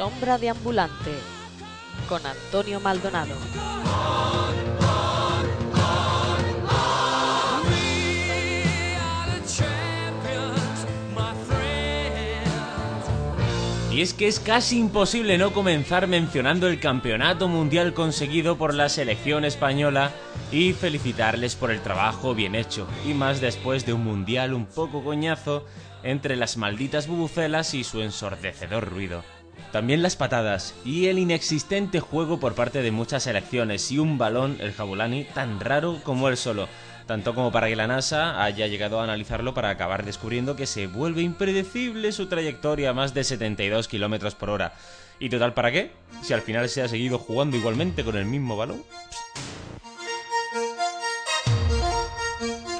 Sombra de Ambulante con Antonio Maldonado. Y es que es casi imposible no comenzar mencionando el campeonato mundial conseguido por la selección española y felicitarles por el trabajo bien hecho, y más después de un mundial un poco coñazo entre las malditas bubucelas y su ensordecedor ruido. También las patadas y el inexistente juego por parte de muchas selecciones y un balón, el Jabulani, tan raro como él solo, tanto como para que la NASA haya llegado a analizarlo para acabar descubriendo que se vuelve impredecible su trayectoria a más de 72 km por hora. ¿Y total para qué? Si al final se ha seguido jugando igualmente con el mismo balón.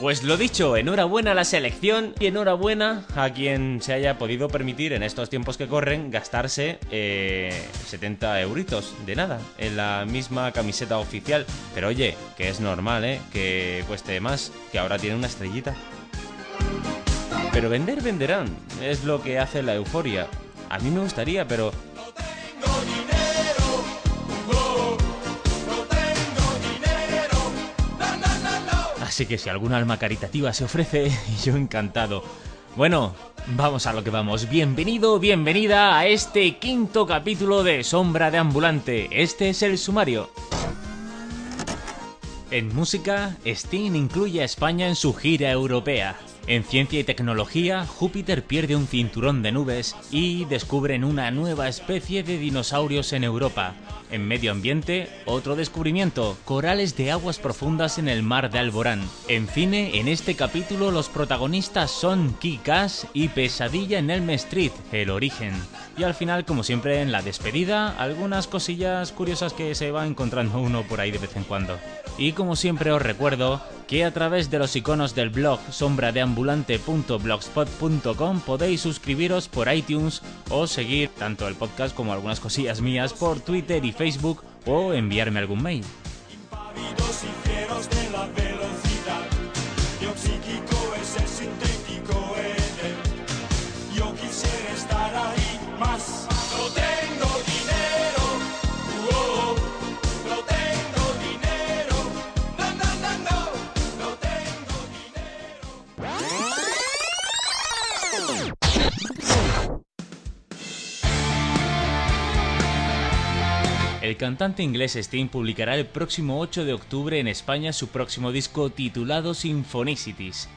Pues lo dicho, enhorabuena a la selección y enhorabuena a quien se haya podido permitir en estos tiempos que corren gastarse 70 eh, euritos de nada en la misma camiseta oficial. Pero oye, que es normal, ¿eh? Que cueste más, que ahora tiene una estrellita. Pero vender venderán, es lo que hace la euforia. A mí me gustaría, pero Así que si alguna alma caritativa se ofrece, yo encantado. Bueno, vamos a lo que vamos. Bienvenido, bienvenida a este quinto capítulo de Sombra de Ambulante. Este es el sumario. En música, Sting incluye a España en su gira europea. En ciencia y tecnología, Júpiter pierde un cinturón de nubes y descubren una nueva especie de dinosaurios en Europa. En medio ambiente, otro descubrimiento, corales de aguas profundas en el mar de Alborán. En cine, en este capítulo los protagonistas son Kikas y Pesadilla en Elm Street, el origen. Y al final, como siempre en la despedida, algunas cosillas curiosas que se va encontrando uno por ahí de vez en cuando. Y como siempre os recuerdo que a través de los iconos del blog sombradeambulante.blogspot.com podéis suscribiros por iTunes o seguir tanto el podcast como algunas cosillas mías por Twitter y Facebook o enviarme algún mail. El cantante inglés Sting publicará el próximo 8 de octubre en España su próximo disco titulado Symphonicities.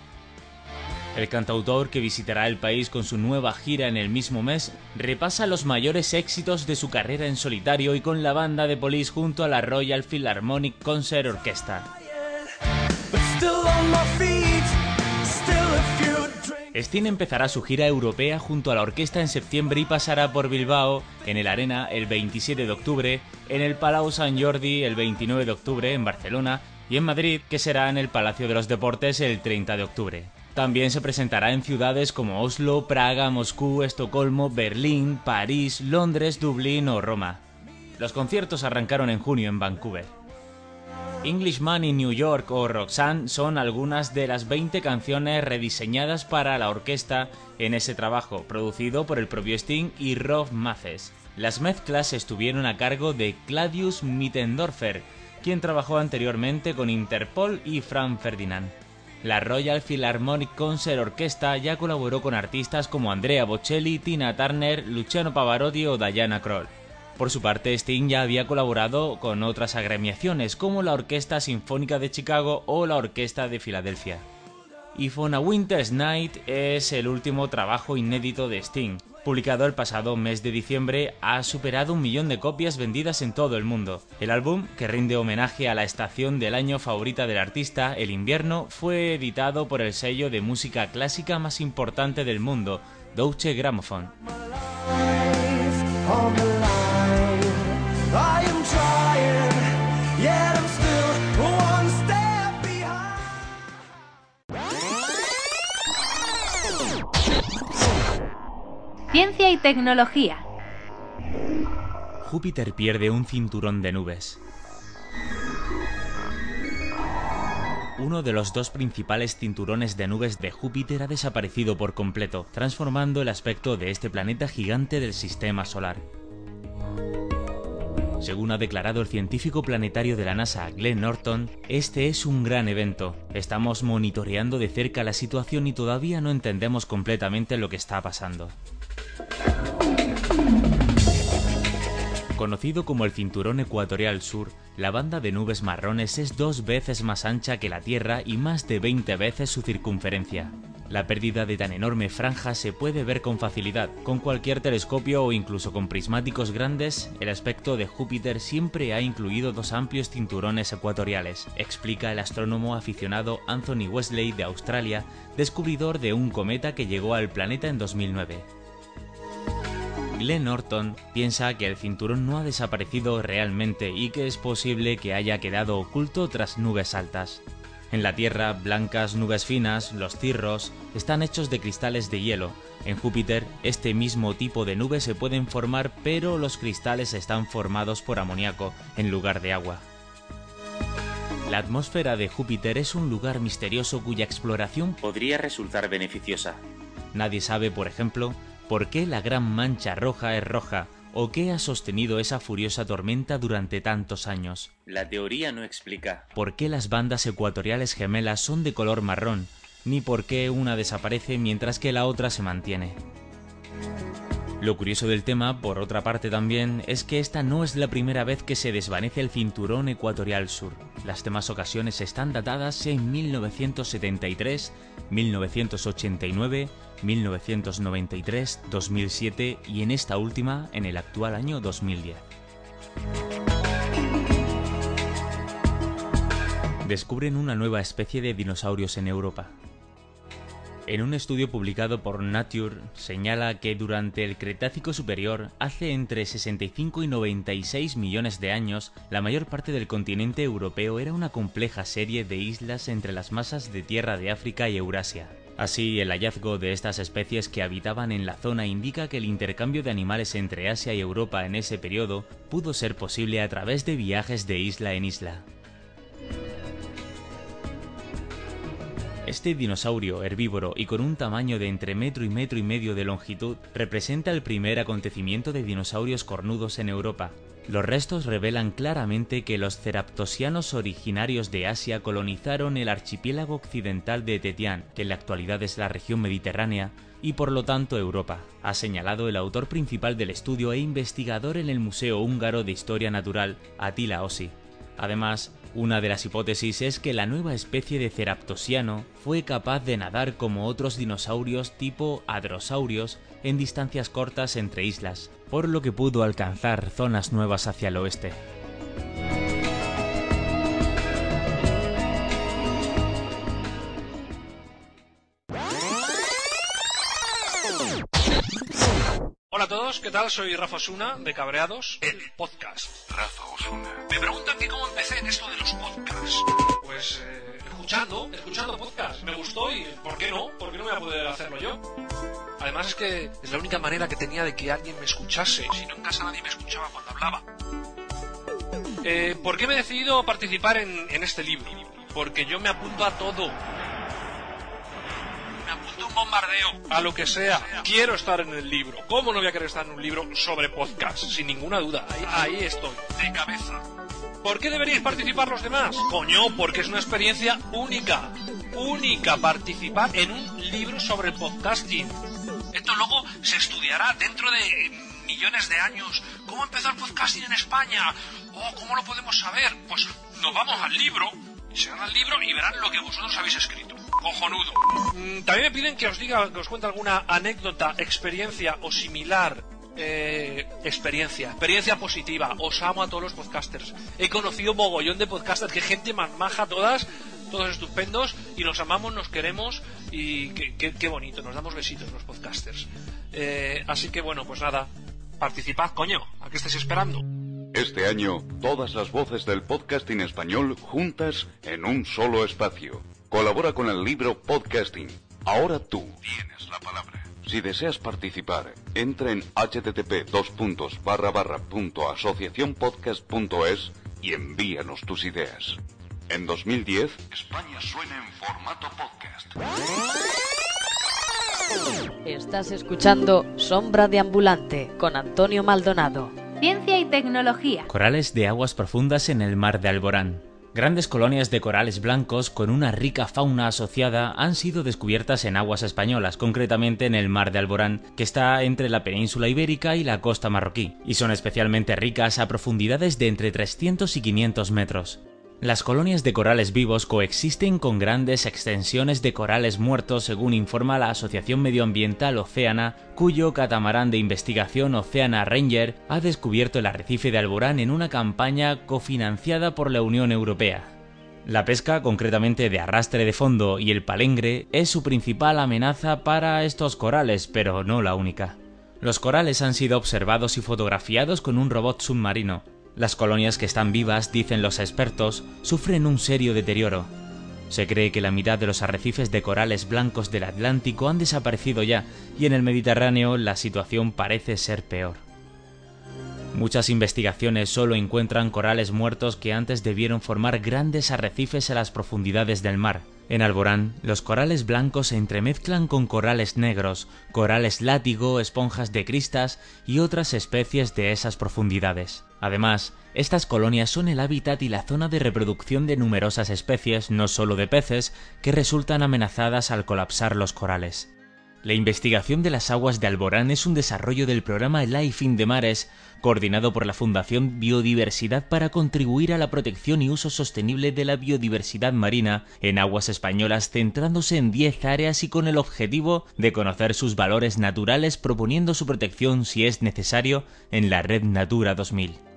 El cantautor, que visitará el país con su nueva gira en el mismo mes, repasa los mayores éxitos de su carrera en solitario y con la banda de Police junto a la Royal Philharmonic Concert Orchestra. Sting empezará su gira europea junto a la orquesta en septiembre y pasará por Bilbao, en el Arena el 27 de octubre, en el Palau Sant Jordi el 29 de octubre en Barcelona y en Madrid, que será en el Palacio de los Deportes el 30 de octubre. También se presentará en ciudades como Oslo, Praga, Moscú, Estocolmo, Berlín, París, Londres, Dublín o Roma. Los conciertos arrancaron en junio en Vancouver. Englishman in New York o Roxanne son algunas de las 20 canciones rediseñadas para la orquesta en ese trabajo, producido por el propio Sting y Rob Maces. Las mezclas estuvieron a cargo de Claudius Mittendorfer, quien trabajó anteriormente con Interpol y Frank Ferdinand. La Royal Philharmonic Concert Orchestra ya colaboró con artistas como Andrea Bocelli, Tina Turner, Luciano Pavarotti o Diana Kroll. Por su parte, Sting ya había colaborado con otras agremiaciones como la Orquesta Sinfónica de Chicago o la Orquesta de Filadelfia. If on a Winter's Night es el último trabajo inédito de Sting. Publicado el pasado mes de diciembre, ha superado un millón de copias vendidas en todo el mundo. El álbum, que rinde homenaje a la estación del año favorita del artista, el invierno, fue editado por el sello de música clásica más importante del mundo, Deutsche Grammophon. Y tecnología. Júpiter pierde un cinturón de nubes. Uno de los dos principales cinturones de nubes de Júpiter ha desaparecido por completo, transformando el aspecto de este planeta gigante del sistema solar. Según ha declarado el científico planetario de la NASA, Glenn Norton, este es un gran evento. Estamos monitoreando de cerca la situación y todavía no entendemos completamente lo que está pasando. Conocido como el Cinturón Ecuatorial Sur, la banda de nubes marrones es dos veces más ancha que la Tierra y más de 20 veces su circunferencia. La pérdida de tan enorme franja se puede ver con facilidad. Con cualquier telescopio o incluso con prismáticos grandes, el aspecto de Júpiter siempre ha incluido dos amplios cinturones ecuatoriales, explica el astrónomo aficionado Anthony Wesley de Australia, descubridor de un cometa que llegó al planeta en 2009. Glenn Norton piensa que el cinturón no ha desaparecido realmente y que es posible que haya quedado oculto tras nubes altas. En la Tierra, blancas nubes finas, los cirros, están hechos de cristales de hielo. En Júpiter, este mismo tipo de nubes se pueden formar, pero los cristales están formados por amoníaco en lugar de agua. La atmósfera de Júpiter es un lugar misterioso cuya exploración podría resultar beneficiosa. Nadie sabe, por ejemplo, por qué la gran mancha roja es roja o qué ha sostenido esa furiosa tormenta durante tantos años. La teoría no explica por qué las bandas ecuatoriales gemelas son de color marrón, ni por qué una desaparece mientras que la otra se mantiene. Lo curioso del tema, por otra parte también, es que esta no es la primera vez que se desvanece el cinturón ecuatorial sur. Las demás ocasiones están datadas en 1973, 1989, 1993, 2007 y en esta última en el actual año 2010. Descubren una nueva especie de dinosaurios en Europa. En un estudio publicado por Nature señala que durante el Cretácico Superior, hace entre 65 y 96 millones de años, la mayor parte del continente europeo era una compleja serie de islas entre las masas de tierra de África y Eurasia. Así, el hallazgo de estas especies que habitaban en la zona indica que el intercambio de animales entre Asia y Europa en ese periodo pudo ser posible a través de viajes de isla en isla. Este dinosaurio herbívoro y con un tamaño de entre metro y metro y medio de longitud representa el primer acontecimiento de dinosaurios cornudos en Europa. Los restos revelan claramente que los ceraptosianos originarios de Asia colonizaron el archipiélago occidental de Tetián, que en la actualidad es la región mediterránea, y por lo tanto Europa, ha señalado el autor principal del estudio e investigador en el Museo Húngaro de Historia Natural, Attila Ossi. Además, una de las hipótesis es que la nueva especie de ceraptosiano fue capaz de nadar como otros dinosaurios tipo hadrosaurios en distancias cortas entre islas, por lo que pudo alcanzar zonas nuevas hacia el oeste. Hola a todos, ¿qué tal? Soy Rafa Osuna de Cabreados, el podcast. Rafa Osuna. Me preguntan que cómo empecé en esto de los podcasts. Pues eh, escuchando, escuchando podcasts. Me gustó y ¿por qué no? ¿Por qué no voy a poder hacerlo yo? Además es que es la única manera que tenía de que alguien me escuchase. Si no en casa nadie me escuchaba cuando hablaba. Eh, ¿Por qué me he decidido participar en, en este libro? Porque yo me apunto a todo. Me apunto a un bombardeo. A lo que sea. Quiero estar en el libro. ¿Cómo no voy a querer estar en un libro sobre podcast? Sin ninguna duda. Ahí, ahí estoy. De cabeza. ¿Por qué deberíais participar los demás? Coño, porque es una experiencia única. Única participar en un libro sobre podcasting. Esto luego se estudiará dentro de millones de años. ¿Cómo empezó el podcasting en España? Oh, ¿cómo lo podemos saber? Pues nos vamos al libro, se van al libro y verán lo que vosotros habéis escrito. Cojonudo. Mm, También me piden que os diga, que os cuente alguna anécdota, experiencia o similar. Eh, experiencia, experiencia positiva. Os amo a todos los podcasters. He conocido mogollón de podcasters, que gente más maja todas, todos estupendos, y nos amamos, nos queremos, y qué, bonito, nos damos besitos los podcasters. Eh, así que bueno, pues nada, participad, coño, ¿a qué estáis esperando? Este año, todas las voces del podcasting español juntas en un solo espacio. Colabora con el libro Podcasting. Ahora tú tienes la palabra. Si deseas participar, entra en http asociacionpodcast.es y envíanos tus ideas. En 2010, España suena en formato podcast. Estás escuchando Sombra de Ambulante con Antonio Maldonado ciencia y tecnología. Corales de aguas profundas en el mar de Alborán. Grandes colonias de corales blancos con una rica fauna asociada han sido descubiertas en aguas españolas, concretamente en el mar de Alborán, que está entre la península ibérica y la costa marroquí, y son especialmente ricas a profundidades de entre 300 y 500 metros. Las colonias de corales vivos coexisten con grandes extensiones de corales muertos según informa la Asociación Medioambiental Océana, cuyo catamarán de investigación Oceana Ranger ha descubierto el arrecife de Alborán en una campaña cofinanciada por la Unión Europea. La pesca, concretamente de arrastre de fondo y el palengre, es su principal amenaza para estos corales, pero no la única. Los corales han sido observados y fotografiados con un robot submarino, las colonias que están vivas, dicen los expertos, sufren un serio deterioro. Se cree que la mitad de los arrecifes de corales blancos del Atlántico han desaparecido ya y en el Mediterráneo la situación parece ser peor. Muchas investigaciones solo encuentran corales muertos que antes debieron formar grandes arrecifes a las profundidades del mar. En Alborán, los corales blancos se entremezclan con corales negros, corales látigo, esponjas de cristas y otras especies de esas profundidades. Además, estas colonias son el hábitat y la zona de reproducción de numerosas especies, no solo de peces, que resultan amenazadas al colapsar los corales. La investigación de las aguas de Alborán es un desarrollo del programa Life in the Mares, coordinado por la Fundación Biodiversidad para contribuir a la protección y uso sostenible de la biodiversidad marina en aguas españolas, centrándose en 10 áreas y con el objetivo de conocer sus valores naturales, proponiendo su protección si es necesario en la red Natura 2000.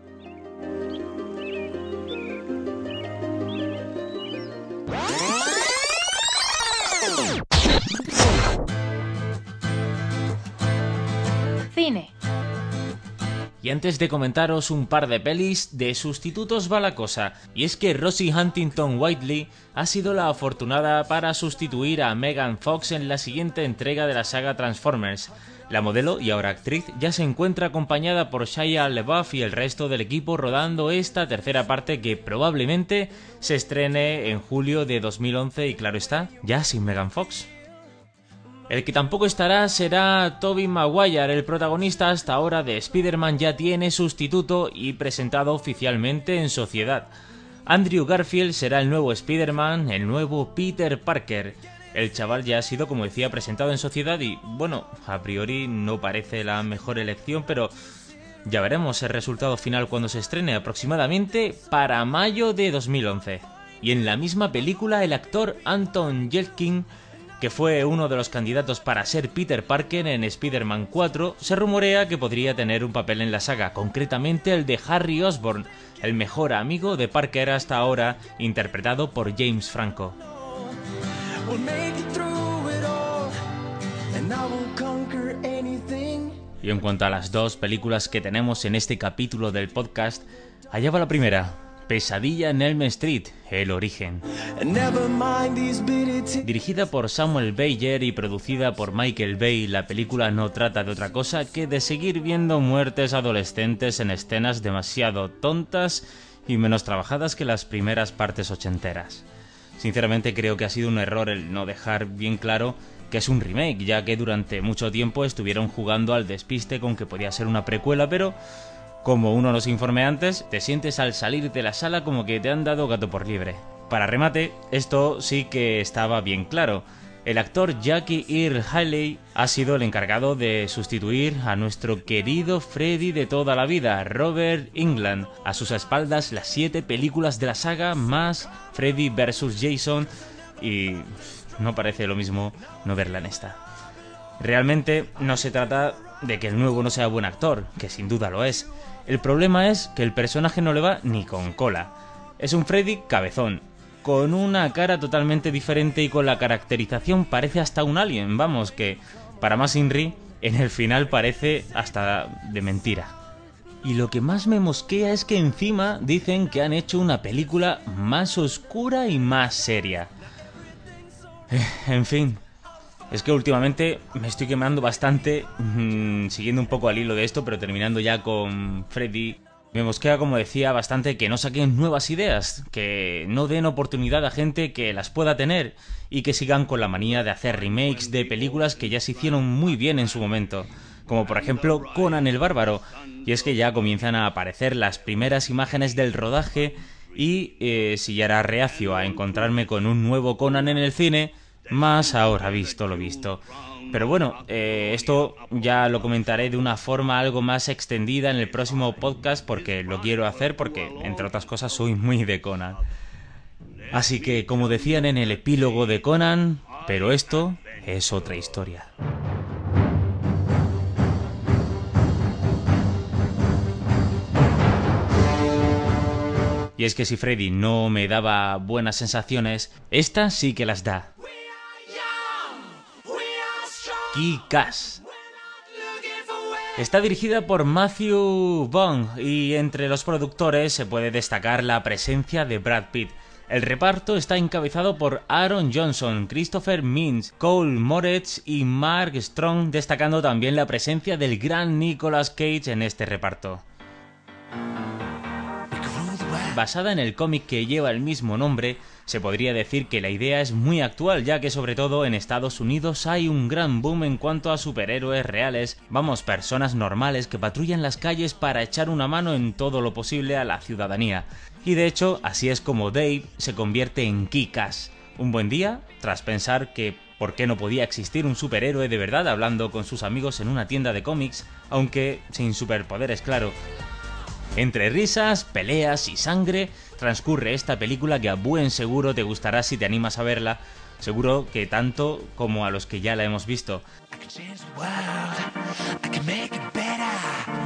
Y antes de comentaros un par de pelis, de sustitutos va la cosa, y es que Rosie Huntington Whiteley ha sido la afortunada para sustituir a Megan Fox en la siguiente entrega de la saga Transformers. La modelo y ahora actriz ya se encuentra acompañada por Shia LaBeouf y el resto del equipo rodando esta tercera parte que probablemente se estrene en julio de 2011 y claro está, ya sin Megan Fox. El que tampoco estará será Toby Maguire, el protagonista hasta ahora de Spider-Man ya tiene sustituto y presentado oficialmente en sociedad. Andrew Garfield será el nuevo Spider-Man, el nuevo Peter Parker. El chaval ya ha sido, como decía, presentado en sociedad y, bueno, a priori no parece la mejor elección, pero ya veremos el resultado final cuando se estrene aproximadamente para mayo de 2011. Y en la misma película el actor Anton Yelkin que fue uno de los candidatos para ser Peter Parker en Spider-Man 4, se rumorea que podría tener un papel en la saga, concretamente el de Harry Osborn, el mejor amigo de Parker hasta ahora, interpretado por James Franco. Y en cuanto a las dos películas que tenemos en este capítulo del podcast, allá va la primera, Pesadilla en Elm Street, El origen. Dirigida por Samuel Bayer y producida por Michael Bay, la película no trata de otra cosa que de seguir viendo muertes adolescentes en escenas demasiado tontas y menos trabajadas que las primeras partes ochenteras. Sinceramente creo que ha sido un error el no dejar bien claro que es un remake, ya que durante mucho tiempo estuvieron jugando al despiste con que podía ser una precuela, pero como uno nos informe antes, te sientes al salir de la sala como que te han dado gato por libre. Para remate, esto sí que estaba bien claro. El actor Jackie Earl Haley ha sido el encargado de sustituir a nuestro querido Freddy de toda la vida, Robert England. A sus espaldas las siete películas de la saga más Freddy vs. Jason y no parece lo mismo no verla en esta. Realmente no se trata de que el nuevo no sea buen actor, que sin duda lo es, el problema es que el personaje no le va ni con cola. Es un Freddy cabezón, con una cara totalmente diferente y con la caracterización parece hasta un alien, vamos, que para más Inri, en el final parece hasta de mentira. Y lo que más me mosquea es que encima dicen que han hecho una película más oscura y más seria. Eh, en fin, es que últimamente me estoy quemando bastante, mm, siguiendo un poco al hilo de esto, pero terminando ya con Freddy. Me mosquea, como decía, bastante que no saquen nuevas ideas, que no den oportunidad a gente que las pueda tener y que sigan con la manía de hacer remakes de películas que ya se hicieron muy bien en su momento. como por ejemplo Conan el Bárbaro. Y es que ya comienzan a aparecer las primeras imágenes del rodaje y eh, si ya era reacio a encontrarme con un nuevo Conan en el cine, más ahora visto lo visto. Pero bueno, eh, esto ya lo comentaré de una forma algo más extendida en el próximo podcast porque lo quiero hacer porque, entre otras cosas, soy muy de Conan. Así que, como decían en el epílogo de Conan, pero esto es otra historia. Y es que si Freddy no me daba buenas sensaciones, esta sí que las da. Está dirigida por Matthew Vaughn y entre los productores se puede destacar la presencia de Brad Pitt. El reparto está encabezado por Aaron Johnson, Christopher Mintz, Cole Moretz y Mark Strong, destacando también la presencia del gran Nicolas Cage en este reparto basada en el cómic que lleva el mismo nombre, se podría decir que la idea es muy actual, ya que sobre todo en Estados Unidos hay un gran boom en cuanto a superhéroes reales, vamos, personas normales que patrullan las calles para echar una mano en todo lo posible a la ciudadanía. Y de hecho, así es como Dave se convierte en Kikas. Un buen día, tras pensar que por qué no podía existir un superhéroe de verdad hablando con sus amigos en una tienda de cómics, aunque sin superpoderes, claro. Entre risas, peleas y sangre transcurre esta película que a buen seguro te gustará si te animas a verla, seguro que tanto como a los que ya la hemos visto.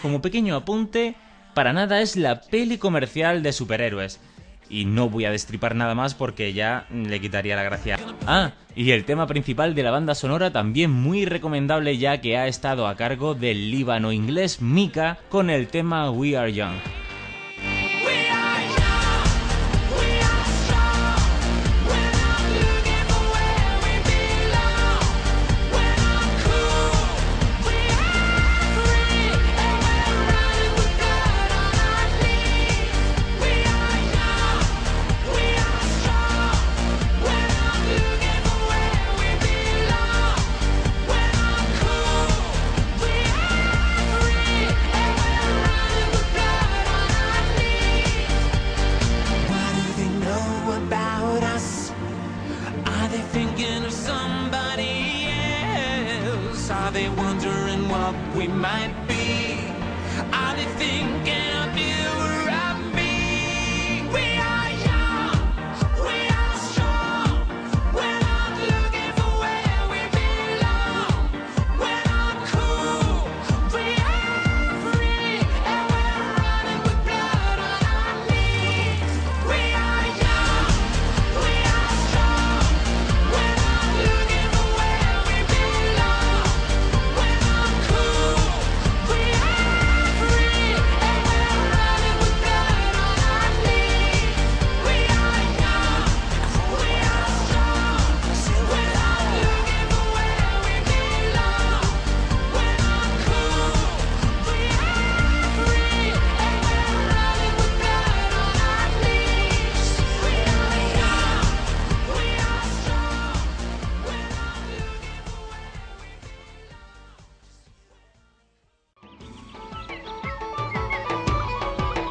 Como pequeño apunte, para nada es la peli comercial de superhéroes y no voy a destripar nada más porque ya le quitaría la gracia. Ah, y el tema principal de la banda sonora también muy recomendable ya que ha estado a cargo del líbano inglés Mika con el tema We Are Young.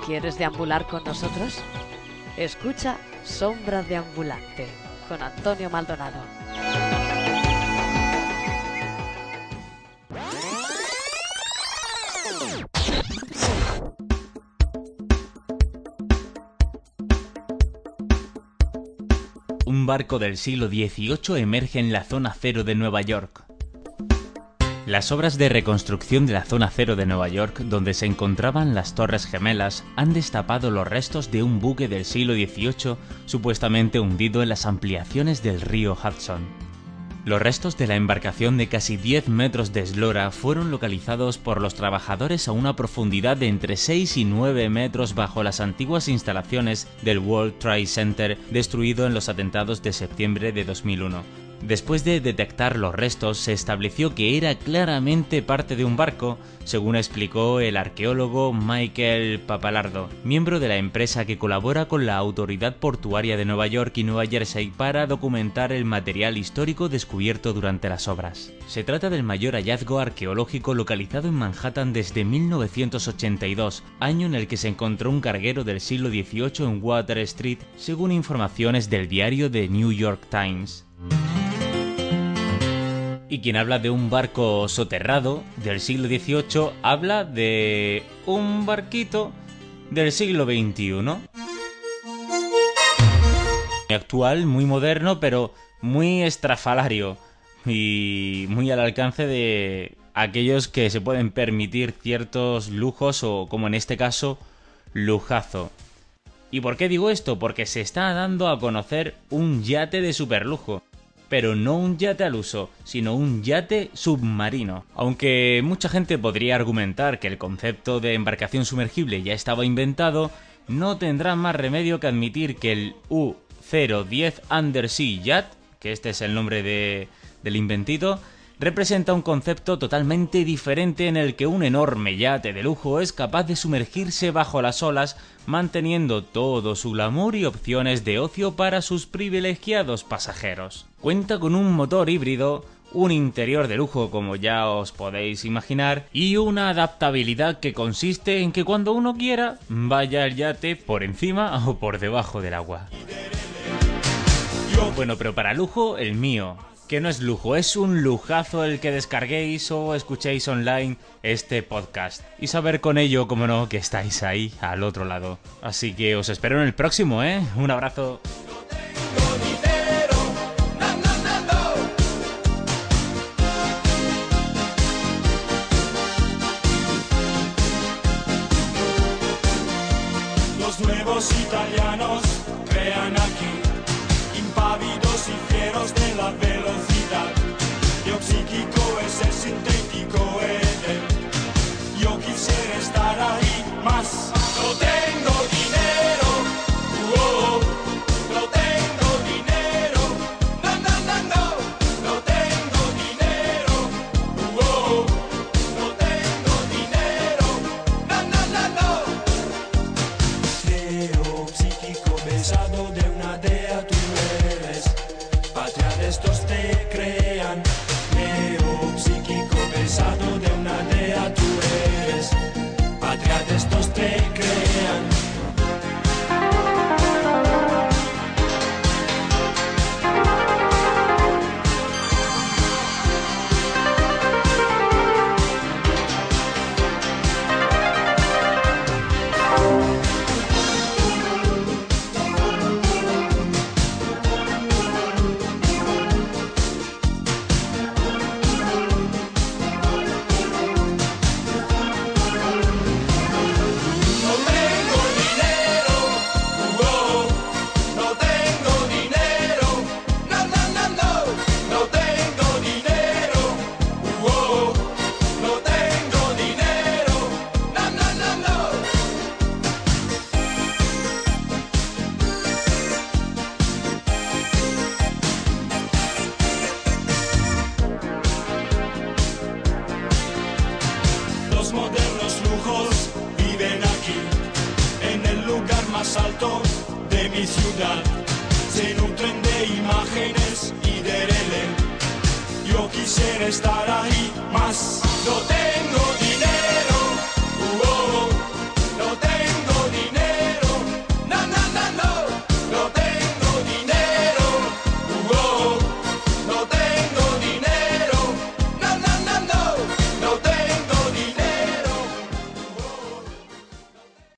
¿Quieres deambular con nosotros? Escucha Sombra de Ambulante con Antonio Maldonado. Un barco del siglo XVIII emerge en la zona cero de Nueva York. Las obras de reconstrucción de la zona cero de Nueva York, donde se encontraban las Torres Gemelas, han destapado los restos de un buque del siglo XVIII supuestamente hundido en las ampliaciones del río Hudson. Los restos de la embarcación de casi 10 metros de eslora fueron localizados por los trabajadores a una profundidad de entre 6 y 9 metros bajo las antiguas instalaciones del World Trade Center destruido en los atentados de septiembre de 2001. Después de detectar los restos, se estableció que era claramente parte de un barco, según explicó el arqueólogo Michael Papalardo, miembro de la empresa que colabora con la Autoridad Portuaria de Nueva York y Nueva Jersey para documentar el material histórico descubierto durante las obras. Se trata del mayor hallazgo arqueológico localizado en Manhattan desde 1982, año en el que se encontró un carguero del siglo XVIII en Water Street, según informaciones del diario The New York Times. Y quien habla de un barco soterrado del siglo XVIII habla de un barquito del siglo XXI. Actual, muy moderno, pero muy estrafalario y muy al alcance de aquellos que se pueden permitir ciertos lujos o, como en este caso, lujazo. ¿Y por qué digo esto? Porque se está dando a conocer un yate de superlujo pero no un yate al uso, sino un yate submarino. Aunque mucha gente podría argumentar que el concepto de embarcación sumergible ya estaba inventado, no tendrá más remedio que admitir que el U-010 Undersea Yacht, que este es el nombre de, del inventito, representa un concepto totalmente diferente en el que un enorme yate de lujo es capaz de sumergirse bajo las olas, manteniendo todo su glamour y opciones de ocio para sus privilegiados pasajeros. Cuenta con un motor híbrido, un interior de lujo como ya os podéis imaginar y una adaptabilidad que consiste en que cuando uno quiera vaya el yate por encima o por debajo del agua. Bueno, pero para lujo el mío, que no es lujo, es un lujazo el que descarguéis o escuchéis online este podcast. Y saber con ello, como no, que estáis ahí al otro lado. Así que os espero en el próximo, ¿eh? Un abrazo. Los nuevos italianos crean aquí, impávidos y fieros de la velocidad. Yo psíquico es el sintético Eden. Yo quisiera estar ahí más. No tengo